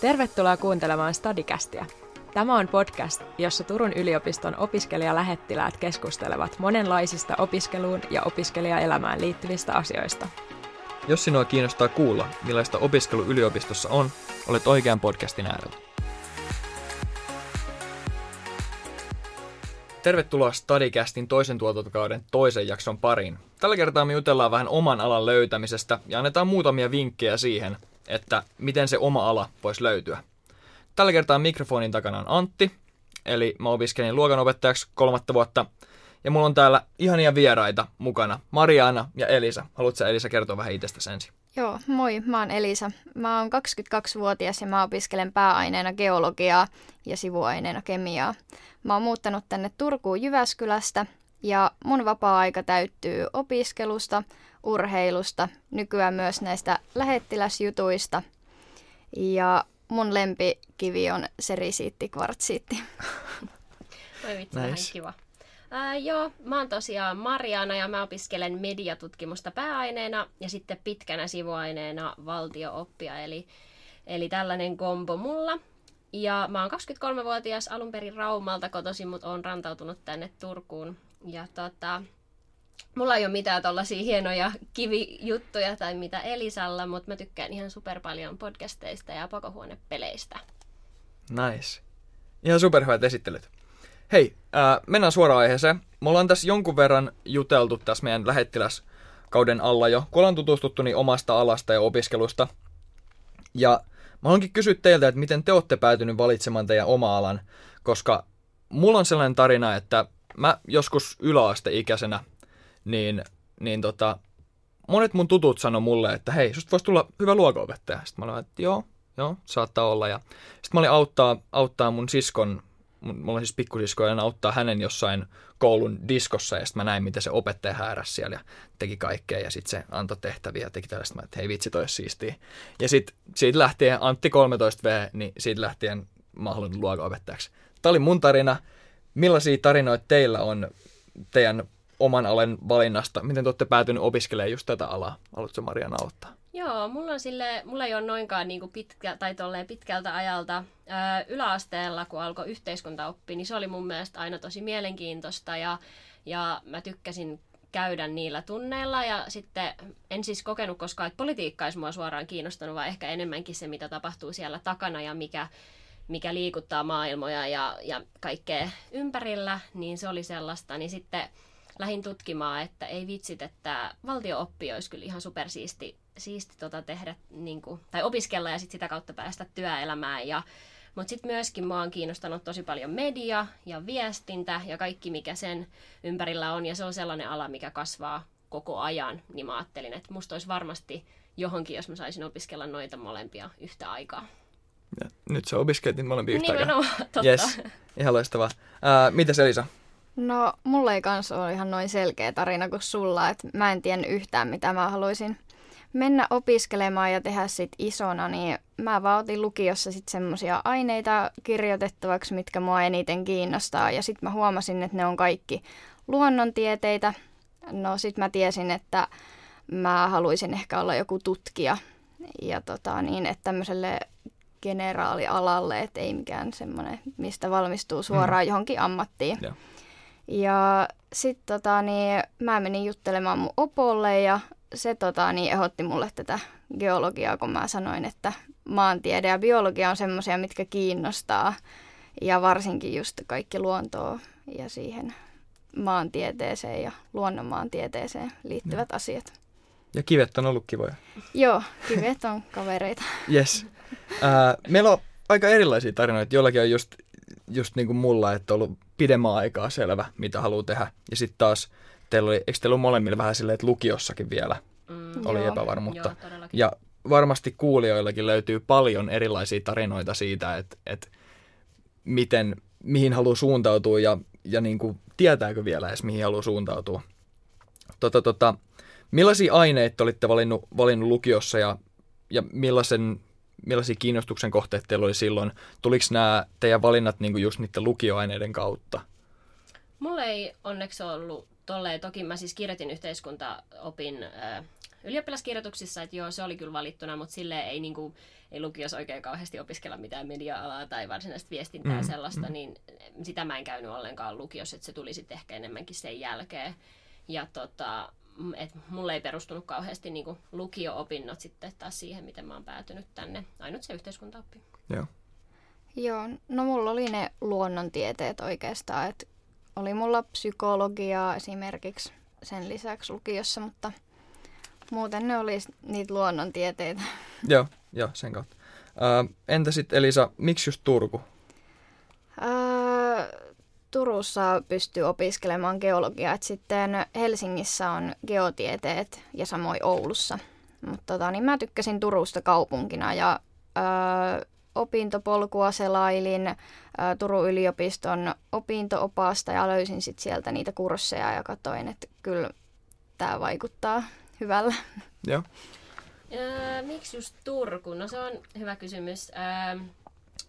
Tervetuloa kuuntelemaan Stadikästiä. Tämä on podcast, jossa Turun yliopiston opiskelijalähettiläät keskustelevat monenlaisista opiskeluun ja opiskelijaelämään liittyvistä asioista. Jos sinua kiinnostaa kuulla, millaista opiskelu yliopistossa on, olet oikean podcastin äärellä. Tervetuloa Stadikästin toisen tuotantokauden toisen jakson pariin. Tällä kertaa me jutellaan vähän oman alan löytämisestä ja annetaan muutamia vinkkejä siihen, että miten se oma ala voisi löytyä. Tällä kertaa mikrofonin takana on Antti, eli mä opiskelin luokanopettajaksi kolmatta vuotta, ja mulla on täällä ihania vieraita mukana, Mariana ja Elisa. Haluatko Elisa kertoa vähän itsestä ensin? Joo, moi, mä oon Elisa. Mä oon 22-vuotias ja mä opiskelen pääaineena geologiaa ja sivuaineena kemiaa. Mä oon muuttanut tänne Turkuun Jyväskylästä ja mun vapaa-aika täyttyy opiskelusta, urheilusta, nykyään myös näistä lähettiläsjutuista. Ja mun lempikivi on serisiitti kvartsiitti. Oi vitsi, nice. vähän kiva. Ää, joo, mä oon tosiaan Mariana ja mä opiskelen mediatutkimusta pääaineena ja sitten pitkänä sivuaineena valtiooppia, eli, eli tällainen kombo mulla. Ja mä oon 23-vuotias alun perin Raumalta kotoisin, mutta oon rantautunut tänne Turkuun. Ja tota, mulla ei ole mitään tollasia hienoja kivijuttuja tai mitä Elisalla, mutta mä tykkään ihan super paljon podcasteista ja pakohuonepeleistä. Nice. Ihan superhyvät esittelyt. Hei, äh, mennään suoraan aiheeseen. Me ollaan tässä jonkun verran juteltu tässä meidän lähettiläskauden alla jo, kun ollaan tutustuttu niin omasta alasta ja opiskelusta. Ja mä haluankin kysyä teiltä, että miten te olette päätynyt valitsemaan teidän oma alan, koska mulla on sellainen tarina, että mä joskus yläasteikäisenä, niin, niin tota, monet mun tutut sanoi mulle, että hei, susta voisi tulla hyvä luokaopettaja. Sitten mä olin, että joo, joo, saattaa olla. Ja sitten mä olin auttaa, auttaa mun siskon mulla on siis pikkusisko ja auttaa hänen jossain koulun diskossa ja sitten mä näin, miten se opettaja hääräsi siellä ja teki kaikkea ja sitten se antoi tehtäviä ja teki tällaista, että hei vitsi toi siistiä. Ja sitten siitä lähtien, Antti 13V, niin siitä lähtien mä haluan luokaopettajaksi. Tämä oli mun tarina. Millaisia tarinoita teillä on teidän oman alen valinnasta? Miten te olette päätynyt opiskelemaan just tätä alaa? Haluatko Mariana auttaa? Joo, mulla, on sille, mulla ei ole noinkaan niin kuin pitkä, tai pitkältä ajalta ää, yläasteella, kun alkoi yhteiskuntaoppi, niin se oli mun mielestä aina tosi mielenkiintoista ja, ja mä tykkäsin käydä niillä tunneilla ja sitten en siis kokenut koskaan, että politiikka olisi mua suoraan kiinnostanut, vaan ehkä enemmänkin se, mitä tapahtuu siellä takana ja mikä, mikä liikuttaa maailmoja ja, ja kaikkea ympärillä, niin se oli sellaista. Niin sitten lähdin tutkimaan, että ei vitsit, että valtiooppi olisi kyllä ihan supersiisti siisti tota tehdä niin kuin, tai opiskella ja sit sitä kautta päästä työelämään. Ja, mutta sitten myöskin mua on kiinnostanut tosi paljon media ja viestintä ja kaikki mikä sen ympärillä on. Ja se on sellainen ala, mikä kasvaa koko ajan. Niin mä ajattelin, että musta olisi varmasti johonkin, jos mä saisin opiskella noita molempia yhtä aikaa. Ja nyt sä opiskelet niitä molempia yhtä aikaa. totta. Yes, ihan loistavaa. Äh, mitä Elisa? No, mulla ei kans ole ihan noin selkeä tarina kuin sulla, että mä en tiedä yhtään mitä mä haluaisin mennä opiskelemaan ja tehdä sit isona, niin mä vaan otin lukiossa sitten semmoisia aineita kirjoitettavaksi, mitkä mua eniten kiinnostaa. Ja sitten mä huomasin, että ne on kaikki luonnontieteitä. No sit mä tiesin, että mä haluaisin ehkä olla joku tutkija. Ja tota, niin, että tämmöiselle generaalialalle, että ei mikään semmoinen, mistä valmistuu suoraan mm. johonkin ammattiin. Ja, ja sitten tota, niin, mä menin juttelemaan mun opolle ja se tota, niin ehdotti mulle tätä geologiaa, kun mä sanoin, että maantiede ja biologia on semmoisia, mitkä kiinnostaa. Ja varsinkin just kaikki luontoa ja siihen maantieteeseen ja luonnonmaantieteeseen liittyvät ja. asiat. Ja kivet on ollut kivoja. Joo, kivet on kavereita. yes. Äh, meillä on aika erilaisia tarinoita. Jollakin on just, just niin kuin mulla, että on ollut pidemmän aikaa selvä, mitä haluaa tehdä. Ja sitten taas teillä oli, eikö teillä ollut molemmilla vähän silleen, että lukiossakin vielä mm, oli joo, epävarmuutta? Joo, ja varmasti kuulijoillakin löytyy paljon erilaisia tarinoita siitä, että, että miten, mihin haluaa suuntautua ja, ja niin kuin, tietääkö vielä edes, mihin haluaa suuntautua. Tota, tota, millaisia aineita olitte valinnut, valinnut lukiossa ja, ja millaisen, millaisia kiinnostuksen kohteet teillä oli silloin? Tuliko nämä teidän valinnat niin kuin just niiden lukioaineiden kautta? Mulla ei onneksi ollut tolleen, toki mä siis kirjoitin yhteiskuntaopin äh, ylioppilaskirjoituksissa, että joo, se oli kyllä valittuna, mutta sille ei, niin kuin, ei lukiossa oikein kauheasti opiskella mitään media-alaa tai varsinaista viestintää mm, sellaista, mm. niin sitä mä en käynyt ollenkaan lukiossa, että se tuli sitten ehkä enemmänkin sen jälkeen. Ja tota, et mulle ei perustunut kauheasti niin lukio-opinnot sitten taas siihen, miten mä oon päätynyt tänne. Ainut se yhteiskuntaoppi. Joo. Joo, no mulla oli ne luonnontieteet oikeastaan, että oli mulla psykologiaa esimerkiksi sen lisäksi lukiossa, mutta muuten ne oli niitä luonnontieteitä. Joo, joo, sen kautta. Entä sitten Elisa, miksi just Turku? Turussa pystyy opiskelemaan geologiaa, että sitten Helsingissä on geotieteet ja samoin Oulussa. Mutta tota, niin mä tykkäsin Turusta kaupunkina ja ö, opintopolkua selailin ö, Turun yliopiston opintoopasta ja löysin sitten sieltä niitä kursseja ja katsoin, että kyllä tämä vaikuttaa hyvällä. Joo. Öö, miksi just Turku? No se on hyvä kysymys. Öö,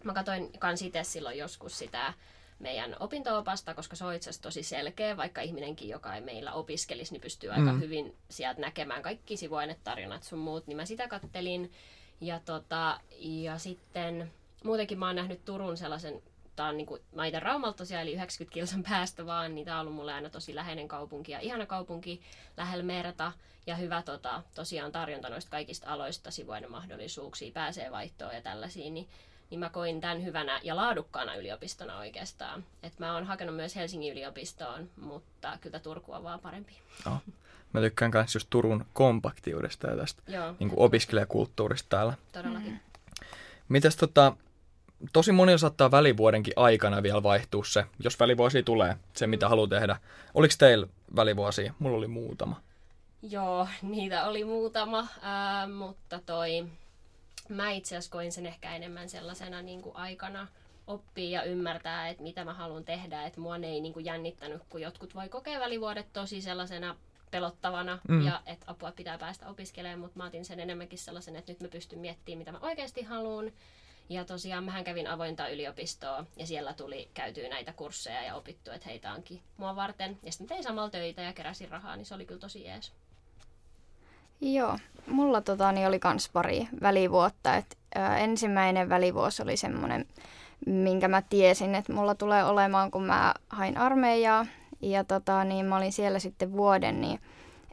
mä katsoin kans itse silloin joskus sitä meidän opintoopasta, koska se on itse asiassa tosi selkeä, vaikka ihminenkin, joka ei meillä opiskelisi, niin pystyy aika mm. hyvin sieltä näkemään kaikki sivuainetarinat sun muut, niin mä sitä kattelin. Ja, tota, ja sitten muutenkin mä oon nähnyt Turun sellaisen, tää on niinku, mä itse Raumalta tosiaan, eli 90 kilsan päästä vaan, niin tää on ollut mulle aina tosi läheinen kaupunki ja ihana kaupunki lähellä merta ja hyvä tota, tosiaan tarjonta noista kaikista aloista, sivuainen mahdollisuuksia, pääsee vaihtoon ja tällaisiin, niin niin mä koin tämän hyvänä ja laadukkaana yliopistona oikeastaan. Et mä oon hakenut myös Helsingin yliopistoon, mutta kyllä Turku on vaan parempi. Oh. Mä tykkään myös just Turun kompaktiudesta ja tästä niin opiskelijakulttuurista täällä. Todellakin. Mm. Mitäs tota, tosi moni saattaa välivuodenkin aikana vielä vaihtua se, jos välivuosi tulee, se mitä haluaa tehdä. Oliko teillä välivuosia? Mulla oli muutama. Joo, niitä oli muutama, äh, mutta toi mä itse asiassa koin sen ehkä enemmän sellaisena niin kuin aikana oppia ja ymmärtää, että mitä mä haluan tehdä. Että mua ei niin kuin jännittänyt, kun jotkut voi kokea välivuodet tosi sellaisena pelottavana mm. ja että apua pitää päästä opiskelemaan, mutta mä otin sen enemmänkin sellaisen, että nyt mä pystyn miettimään, mitä mä oikeasti haluan. Ja tosiaan mähän kävin avointa yliopistoa ja siellä tuli käytyä näitä kursseja ja opittu, että heitä onkin mua varten. Ja sitten tein samalla töitä ja keräsin rahaa, niin se oli kyllä tosi jees. Joo, mulla tota, niin oli kans pari välivuotta. Et, ä, ensimmäinen välivuosi oli semmoinen, minkä mä tiesin, että mulla tulee olemaan, kun mä hain armeijaa. Ja tota, niin mä olin siellä sitten vuoden, niin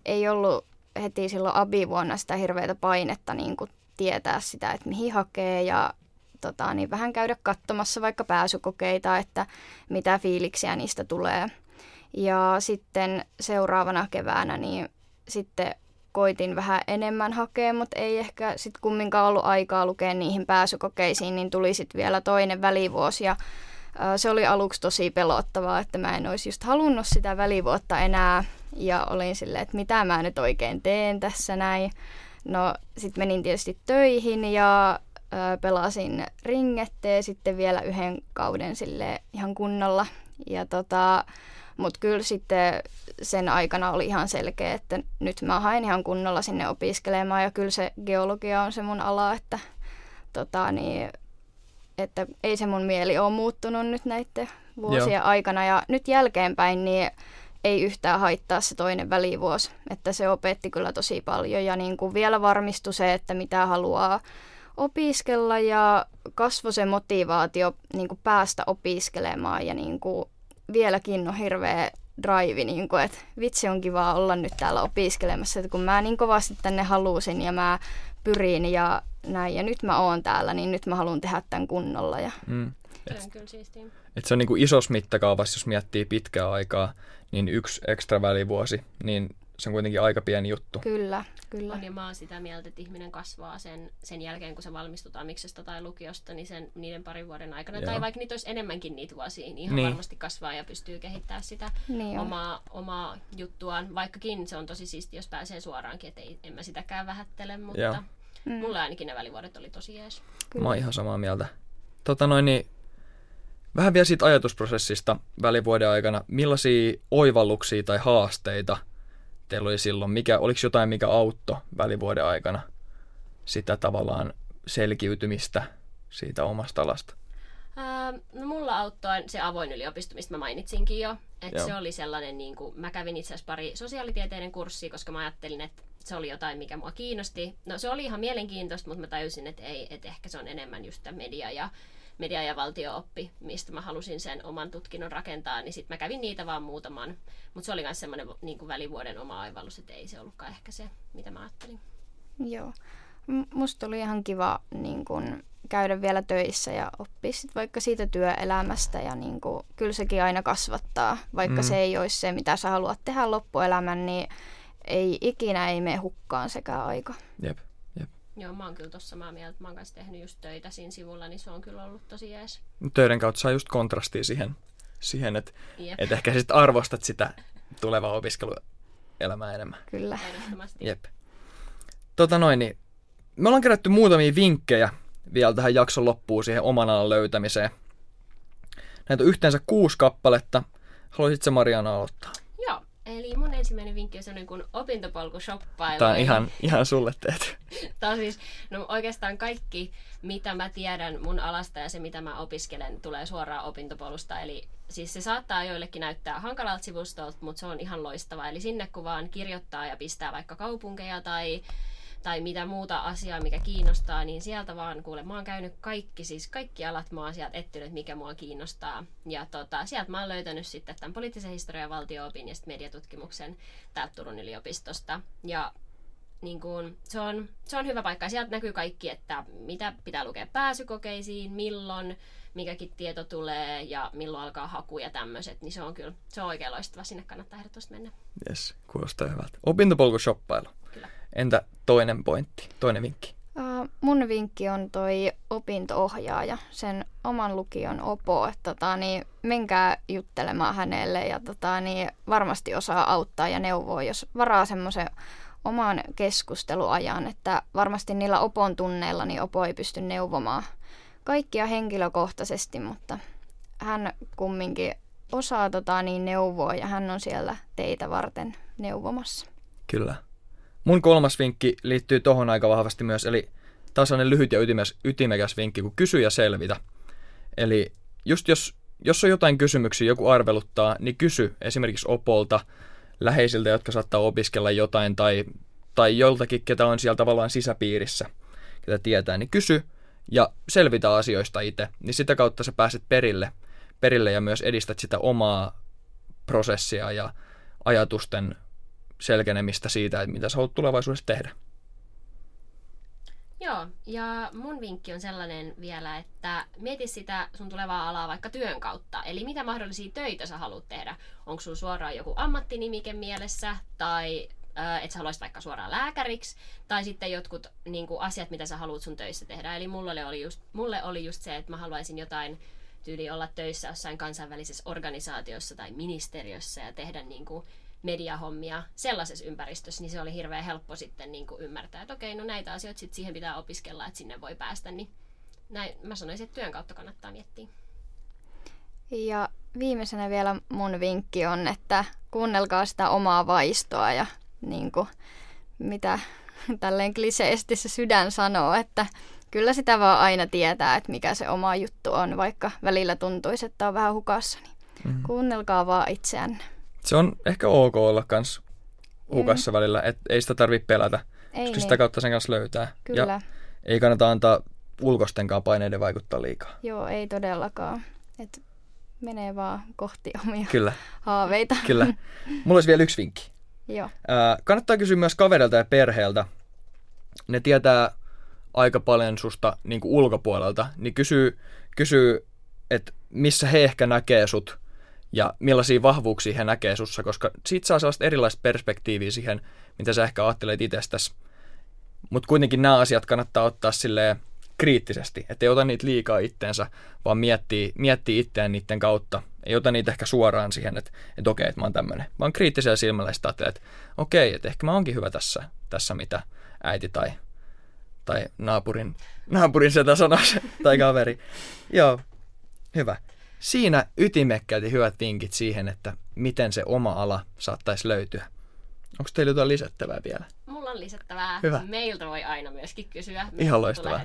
ei ollut heti silloin abivuonna sitä hirveätä painetta niin kuin tietää sitä, että mihin hakee ja tota, niin vähän käydä katsomassa vaikka pääsykokeita, että mitä fiiliksiä niistä tulee. Ja sitten seuraavana keväänä niin sitten koitin vähän enemmän hakea, mutta ei ehkä sitten kumminkaan ollut aikaa lukea niihin pääsykokeisiin, niin tuli sitten vielä toinen välivuosi ja se oli aluksi tosi pelottavaa, että mä en olisi just halunnut sitä välivuotta enää ja olin silleen, että mitä mä nyt oikein teen tässä näin. No sitten menin tietysti töihin ja pelasin ringetteen sitten vielä yhden kauden sille ihan kunnolla. Ja tota, mutta kyllä sitten sen aikana oli ihan selkeä, että nyt mä hain ihan kunnolla sinne opiskelemaan ja kyllä se geologia on se mun ala, että, tota, niin, että ei se mun mieli ole muuttunut nyt näiden vuosien Joo. aikana. Ja nyt jälkeenpäin niin ei yhtään haittaa se toinen välivuosi, että se opetti kyllä tosi paljon ja niin kuin vielä varmistui se, että mitä haluaa opiskella ja kasvoi se motivaatio niin kuin päästä opiskelemaan ja niin kuin vieläkin on hirveä drive, niin kuin, että vitsi on kiva olla nyt täällä opiskelemassa, että kun mä niin kovasti tänne halusin ja mä pyrin ja näin, ja nyt mä oon täällä, niin nyt mä haluan tehdä tämän kunnolla. Ja... Mm. Et, on kyllä siistiä. Et se on niin kuin isossa mittakaavassa, jos miettii pitkää aikaa, niin yksi ekstra välivuosi, niin se on kuitenkin aika pieni juttu. Kyllä, kyllä. On, ja mä oon sitä mieltä, että ihminen kasvaa sen, sen jälkeen, kun se valmistutaan miksestä tai lukiosta, niin sen, niiden parin vuoden aikana, Joo. tai vaikka niitä olisi enemmänkin niitä vuosia, niin ihan niin. varmasti kasvaa ja pystyy kehittämään sitä niin omaa, omaa juttuaan. Vaikkakin se on tosi siisti, jos pääsee suoraankin, että ei, en mä sitäkään vähättele, mutta Joo. Mm. mulle ainakin ne välivuodet oli tosi jees. Kyllä. Mä oon ihan samaa mieltä. Tota noin, niin Vähän vielä siitä ajatusprosessista välivuoden aikana. Millaisia oivalluksia tai haasteita teillä oli silloin? Mikä, oliko jotain, mikä auttoi välivuoden aikana sitä tavallaan selkiytymistä siitä omasta alasta? No mulla auttoi se avoin yliopisto, mistä mä mainitsinkin jo. Että se oli sellainen, niin kuin, mä kävin itse asiassa pari sosiaalitieteiden kurssia, koska mä ajattelin, että se oli jotain, mikä mua kiinnosti. No se oli ihan mielenkiintoista, mutta mä tajusin, että ei, että ehkä se on enemmän just media ja, media- ja valtio-oppi, mistä mä halusin sen oman tutkinnon rakentaa, niin sitten mä kävin niitä vaan muutaman. Mutta se oli myös semmoinen niin välivuoden oma aivallus, että ei se ollutkaan ehkä se, mitä mä ajattelin. Joo. M- Musta oli ihan kiva niin kun, käydä vielä töissä ja oppia sit vaikka siitä työelämästä. Ja niin kun, kyllä sekin aina kasvattaa, vaikka Mm. se ei olisi se, mitä sä haluat tehdä loppuelämän, niin ei ikinä ei mene hukkaan sekä aika. Jep. Joo, mä oon kyllä tossa samaa mieltä. Mä oon kanssa tehnyt just töitä siinä sivulla, niin se on kyllä ollut tosi jees. Töiden kautta saa just kontrastia siihen, siihen että Jep, et ehkä sitten arvostat sitä tulevaa opiskeluelämää enemmän. Kyllä. ehdottomasti. Jep. Tota noin, niin me ollaan kerätty muutamia vinkkejä vielä tähän jakson loppuun siihen oman alan löytämiseen. Näitä on yhteensä kuusi kappaletta. Haluaisitko Mariana aloittaa? Eli mun ensimmäinen vinkki on sellainen kuin opintopolkushoppailu. Tämä on ihan, ihan sulle tehty. Tämä on siis, no oikeastaan kaikki, mitä mä tiedän mun alasta ja se, mitä mä opiskelen, tulee suoraan opintopolusta. Eli siis se saattaa joillekin näyttää hankalalta sivustolta, mutta se on ihan loistava. Eli sinne kun vaan kirjoittaa ja pistää vaikka kaupunkeja tai, tai mitä muuta asiaa, mikä kiinnostaa, niin sieltä vaan kuule, mä oon käynyt kaikki, siis kaikki alat mä oon sieltä etsinyt, mikä mua kiinnostaa. Ja tota, sieltä mä oon löytänyt sitten tämän poliittisen historian valtio-opin ja sitten mediatutkimuksen täältä Turun yliopistosta. Ja niin kuin, se, on, se on hyvä paikka. Sieltä näkyy kaikki, että mitä pitää lukea pääsykokeisiin, milloin mikäkin tieto tulee ja milloin alkaa haku ja tämmöiset. Niin se on kyllä, se on oikein loistava. Sinne kannattaa ehdottomasti mennä. Yes, kuulostaa hyvältä. Opintopolkushoppailu. Kyllä. Entä toinen pointti, toinen vinkki? Uh, mun vinkki on toi opinto-ohjaaja, sen oman lukion opo, että tota, niin menkää juttelemaan hänelle ja tota, niin varmasti osaa auttaa ja neuvoa, jos varaa semmoisen oman keskusteluajan, että varmasti niillä opon tunneilla niin opo ei pysty neuvomaan kaikkia henkilökohtaisesti, mutta hän kumminkin osaa tota, niin neuvoa ja hän on siellä teitä varten neuvomassa. Kyllä. Mun kolmas vinkki liittyy tohon aika vahvasti myös, eli taas sellainen lyhyt ja ytimekäs, ytimekäs vinkki, kun kysy ja selvitä. Eli just jos, jos on jotain kysymyksiä, joku arveluttaa, niin kysy esimerkiksi Opolta, läheisiltä, jotka saattaa opiskella jotain, tai, tai joltakin, ketä on siellä tavallaan sisäpiirissä, ketä tietää, niin kysy ja selvitä asioista itse, niin sitä kautta sä pääset perille, perille ja myös edistät sitä omaa prosessia ja ajatusten selkenemistä siitä, että mitä sä haluat tulevaisuudessa tehdä. Joo, ja mun vinkki on sellainen vielä, että mieti sitä sun tulevaa alaa vaikka työn kautta. Eli mitä mahdollisia töitä sä haluat tehdä. Onko sun suoraan joku ammattinimike mielessä, tai äh, että sä haluaisit vaikka suoraan lääkäriksi, tai sitten jotkut niin kuin, asiat, mitä sä haluat sun töissä tehdä. Eli mulle oli just, mulle oli just se, että mä haluaisin jotain tyyli olla töissä jossain kansainvälisessä organisaatiossa tai ministeriössä ja tehdä niin kuin, mediahommia sellaisessa ympäristössä, niin se oli hirveän helppo sitten niin kuin ymmärtää, että okei, no näitä asioita sit siihen pitää opiskella, että sinne voi päästä, niin näin, mä sanoisin, että työn kautta kannattaa miettiä. Ja viimeisenä vielä mun vinkki on, että kuunnelkaa sitä omaa vaistoa ja niin kuin, mitä tälleen kliseesti se sydän sanoo, että kyllä sitä vaan aina tietää, että mikä se oma juttu on, vaikka välillä tuntuisi, että on vähän hukassa. Niin Mm. kuunnelkaa vaan itseänne. Se on ehkä ok olla kans hukassa mm. välillä, että ei sitä tarvitse pelätä, Ei koska niin, sitä kautta sen kanssa löytää. kyllä. Ja ei kannata antaa ulkostenkaan paineiden vaikuttaa liikaa. Joo, ei todellakaan. Et menee vaan kohti omia Kyllä, haaveita. kyllä. Mulla olisi vielä yksi vinkki. Joo, Ää, kannattaa kysyä myös kavereilta ja perheeltä. Ne tietää aika paljon susta niin kuin ulkopuolelta, niin kysyy, kysyy että missä he ehkä näkee sut ja millaisia vahvuuksia he näkee sussa, koska siitä saa sellaista erilaista perspektiiviä siihen, mitä sä ehkä ajattelet itsestäsi. Mutta kuitenkin nämä asiat kannattaa ottaa silleen kriittisesti, että ei ota niitä liikaa itteensä, vaan miettii, miettii itseään niiden kautta. Ei ota niitä ehkä suoraan siihen, että, että okei, että mä oon tämmöinen, vaan kriittisellä silmällä sitä että okei, että ehkä mä oonkin hyvä tässä, tässä mitä äiti tai, tai naapurin, naapurin setä sanoisi, tai kaveri. Joo, hyvä. Siinä ytimekkäät hyvät vinkit siihen, että miten se oma ala saattaisi löytyä. Onko teillä jotain lisättävää vielä? Mulla on lisättävää. Hyvä. Meiltä voi aina myöskin kysyä. Ihan loistavaa.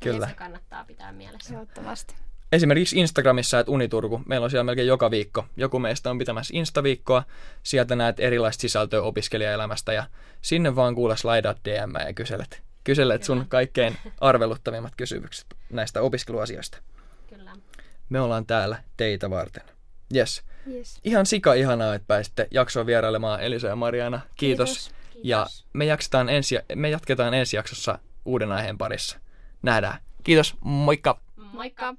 Kyllä. Ja se kannattaa pitää mielessä. ehdottomasti. esimerkiksi Instagramissa, että Uniturku, meillä on siellä melkein joka viikko. Joku meistä on pitämässä Insta-viikkoa, sieltä näet erilaista sisältöä opiskelijaelämästä ja sinne vaan kuule slaidaat DM ja kyselet. Kyselet sun kaikkein arveluttavimmat kysymykset näistä opiskeluasioista. Me ollaan täällä teitä varten. Yes. Yes. Ihan sika ihanaa, että pääsitte jaksoon vierailemaan Elisa ja Mariana. Kiitos. Kiitos. Ja me, jaksetaan ensi, me jatketaan ensi jaksossa uuden aiheen parissa. Nähdään. Kiitos, moikka! Moikka!